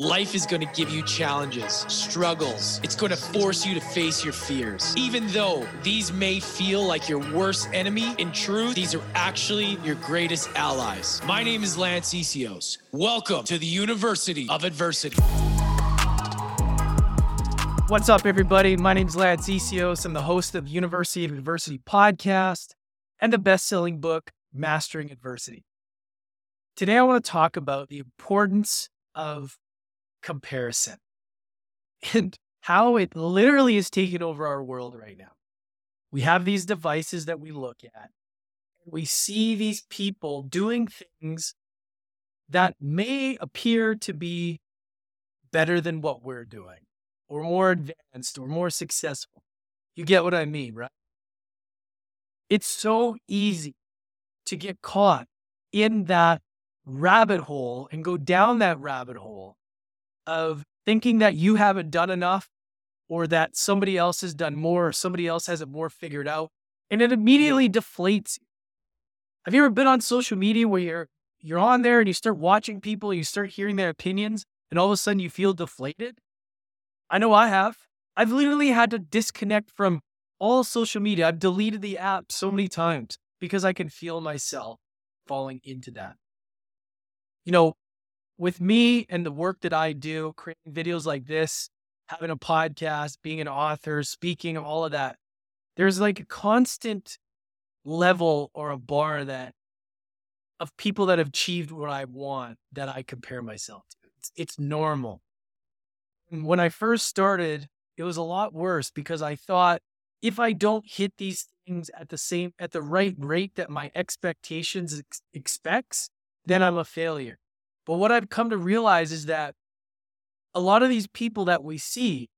Life is going to give you challenges, struggles. It's going to force you to face your fears. Even though these may feel like your worst enemy, in truth, these are actually your greatest allies. My name is Lance Essihos. Welcome to the University of Adversity. What's up, everybody? My name is Lance Essihos. I'm the host of University of Adversity podcast and the best selling book, Mastering Adversity. Today, I want to talk about the importance of comparison and how it literally is taking over our world right now. We have these devices that we look at. We see these people doing things that may appear to be better than what we're doing, or more advanced, or more successful. You get what I mean, right? It's so easy to get caught in that rabbit hole and go down that rabbit hole of thinking that you haven't done enough or that somebody else has done more or somebody else has it more figured out. And it immediately deflates you. Have you ever been on social media where you're you're on there and you start watching people, you start hearing their opinions, and all of a sudden you feel deflated? I know I have. I've literally had to disconnect from all social media. I've deleted the app so many times because I can feel myself falling into that. You know, with me and the work that I do, creating videos like this, having a podcast, being an author, speaking, all of that, there's like a constant level or a bar that of people that have achieved what I want that I compare myself to. It's, it's normal. when I first started, it was a lot worse because I thought if I don't hit these things at the same at the right rate that my expectations ex- expects, then I'm a failure. But what I've come to realize is that a lot of these people that we see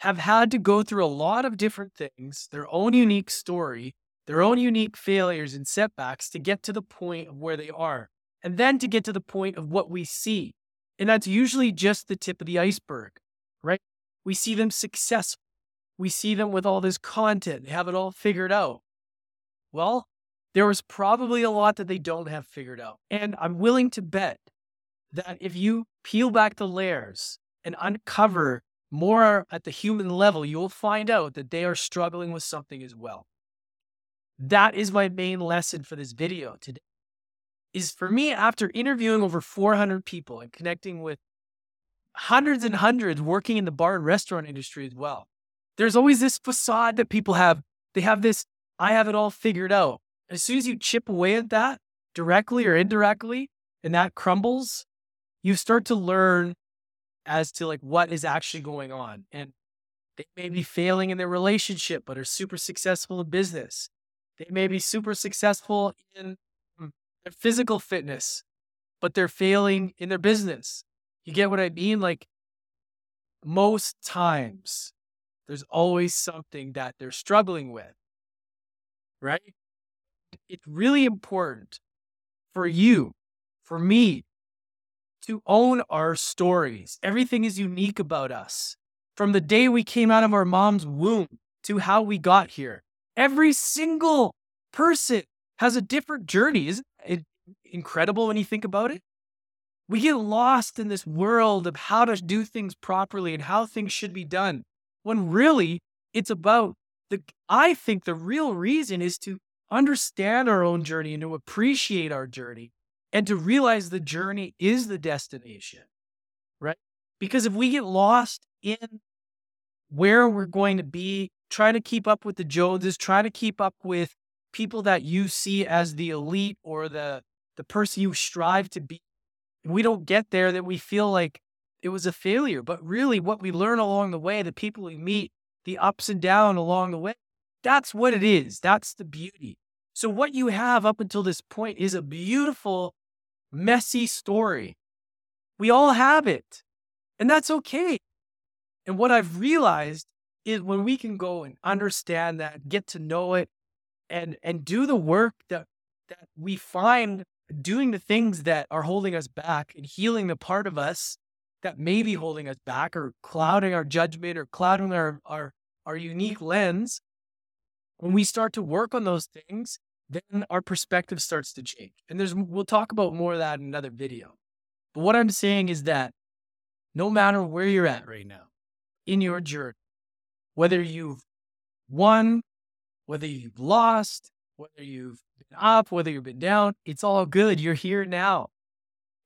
have had to go through a lot of different things, their own unique story, their own unique failures and setbacks to get to the point of where they are, and then to get to the point of what we see. And that's usually just the tip of the iceberg, right? We see them successful. We see them with all this content, they have it all figured out. Well, there was probably a lot that they don't have figured out. And I'm willing to bet that if you peel back the layers and uncover more at the human level, you'll find out that they are struggling with something as well. That is my main lesson for this video today. Is for me, after interviewing over 400 people and connecting with hundreds and hundreds working in the bar and restaurant industry as well, there's always this facade that people have. They have this, I have it all figured out. As soon as you chip away at that directly or indirectly, and that crumbles, you start to learn as to like what is actually going on. And they may be failing in their relationship, but are super successful in business. They may be super successful in mm, their physical fitness, but they're failing in their business. You get what I mean? Like most times, there's always something that they're struggling with, right? It's really important for you, for me, to own our stories. Everything is unique about us. From the day we came out of our mom's womb to how we got here, every single person has a different journey. Isn't it incredible when you think about it? We get lost in this world of how to do things properly and how things should be done, when really it's about the, I think the real reason is to understand our own journey and to appreciate our journey and to realize the journey is the destination, right? Because if we get lost in where we're going to be, trying to keep up with the Joneses, trying to keep up with people that you see as the elite or the the person you strive to be, we don't get there, that we feel like it was a failure. But really, what we learn along the way, the people we meet, the ups and downs along the way, that's what it is. That's the beauty. So, what you have up until this point is a beautiful messy story. We all have it, and that's okay. And what I've realized is when we can go and understand that, get to know it, and and do the work that that we find doing the things that are holding us back and healing the part of us that may be holding us back or clouding our judgment or clouding our our, our unique lens when we start to work on those things then our perspective starts to change. And there's we'll talk about more of that in another video. But what I'm saying is that no matter where you're at right now in your journey, whether you've won, whether you've lost, whether you've been up, whether you've been down, it's all good. You're here now.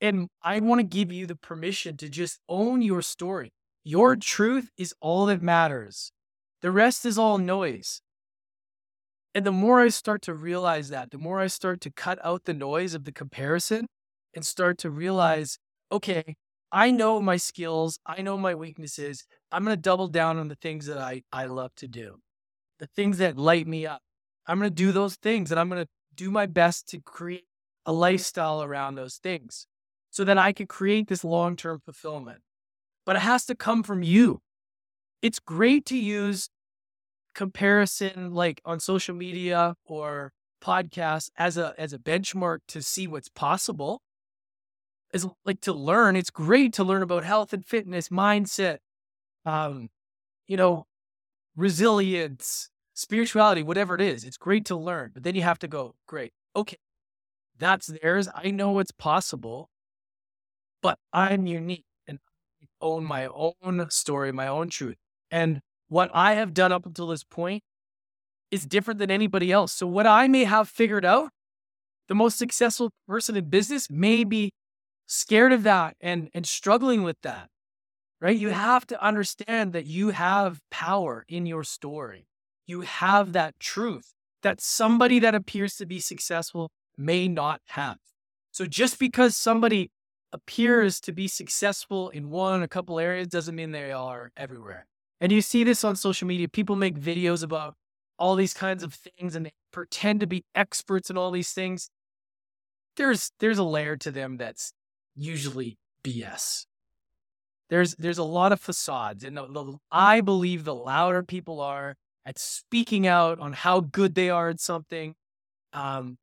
And I want to give you the permission to just own your story. Your truth is all that matters. The rest is all noise. And the more I start to realize that, the more I start to cut out the noise of the comparison and start to realize, okay, I know my skills, I know my weaknesses. I'm going to double down on the things that I, I love to do, the things that light me up. I'm going to do those things and I'm going to do my best to create a lifestyle around those things so that I can create this long term fulfillment. But it has to come from you. It's great to use comparison like on social media or podcasts as a as a benchmark to see what's possible is like to learn. It's great to learn about health and fitness mindset um you know resilience spirituality whatever it is. It's great to learn but then you have to go great okay that's theirs. I know it's possible but i'm unique and I own my own story my own truth. And what I have done up until this point is different than anybody else. So, what I may have figured out, the most successful person in business may be scared of that and, and struggling with that, right? You have to understand that you have power in your story. You have that truth that somebody that appears to be successful may not have. So, just because somebody appears to be successful in one, a couple areas, doesn't mean they are everywhere. And you see this on social media. People make videos about all these kinds of things and they pretend to be experts in all these things. There's there's a layer to them that's usually BS. There's there's a lot of facades, and the, the, I believe the louder people are at speaking out on how good they are at something, um,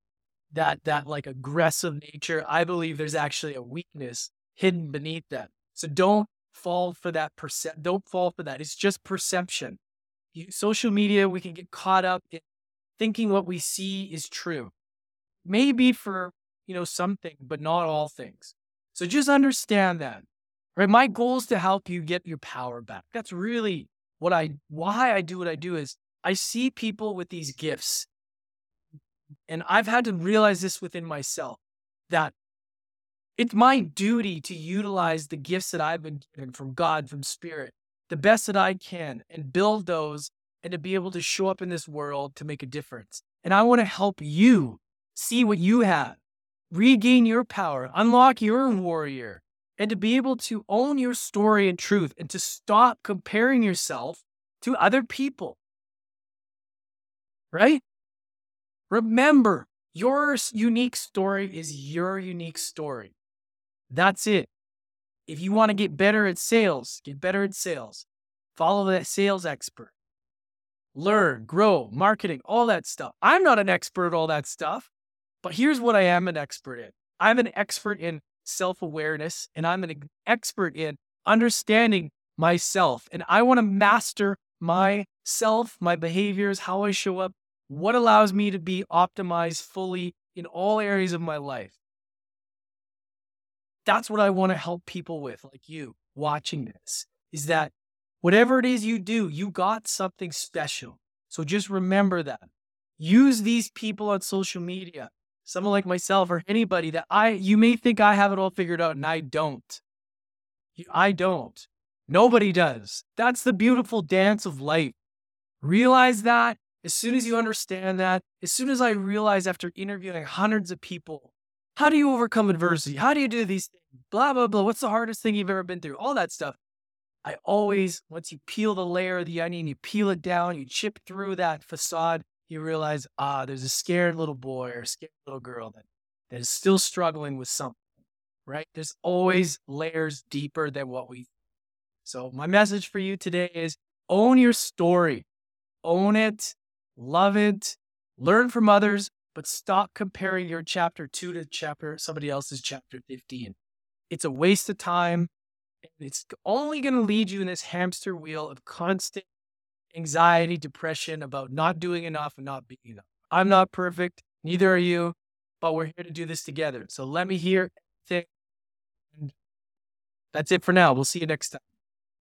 that that like aggressive nature, I believe there's actually a weakness hidden beneath that. So don't fall for that percep don't fall for that it's just perception. You, social media we can get caught up in thinking what we see is true. Maybe for you know something but not all things. So just understand that right? My goal is to help you get your power back. That's really what i why i do what i do is i see people with these gifts and i've had to realize this within myself that it's my duty to utilize the gifts that I've been given from God, from Spirit, the best that I can, and build those and to be able to show up in this world to make a difference. And I want to help you see what you have, regain your power, unlock your warrior, and to be able to own your story and truth and to stop comparing yourself to other people. Right? Remember, your unique story is your unique story. That's it. If you want to get better at sales, get better at sales. Follow that sales expert. Learn, grow, marketing, all that stuff. I'm not an expert all that stuff, but here's what I am an expert in I'm an expert in self awareness and I'm an expert in understanding myself. And I want to master myself, my behaviors, how I show up, what allows me to be optimized fully in all areas of my life that's what I want to help people with, like you watching this, is that whatever it is you do, you got something special. So just remember that. Use these people on social media, someone like myself or anybody that I, you may think I have it all figured out and I don't. I don't. Nobody does. That's the beautiful dance of life. Realize that as soon as you understand that, as soon as I realize after interviewing hundreds of people how do you overcome adversity? How do you do these things? Blah, blah, blah. What's the hardest thing you've ever been through? All that stuff. I always, once you peel the layer of the onion, you peel it down, you chip through that facade, you realize, ah, there's a scared little boy or scared little girl that, that is still struggling with something, right? There's always layers deeper than what we. So, my message for you today is own your story, own it, love it, learn from others, but stop comparing your chapter two to chapter somebody else's chapter 15. It's a waste of time. It's only going to lead you in this hamster wheel of constant anxiety, depression about not doing enough and not being enough. I'm not perfect. Neither are you, but we're here to do this together. So let me hear That's it for now. We'll see you next time.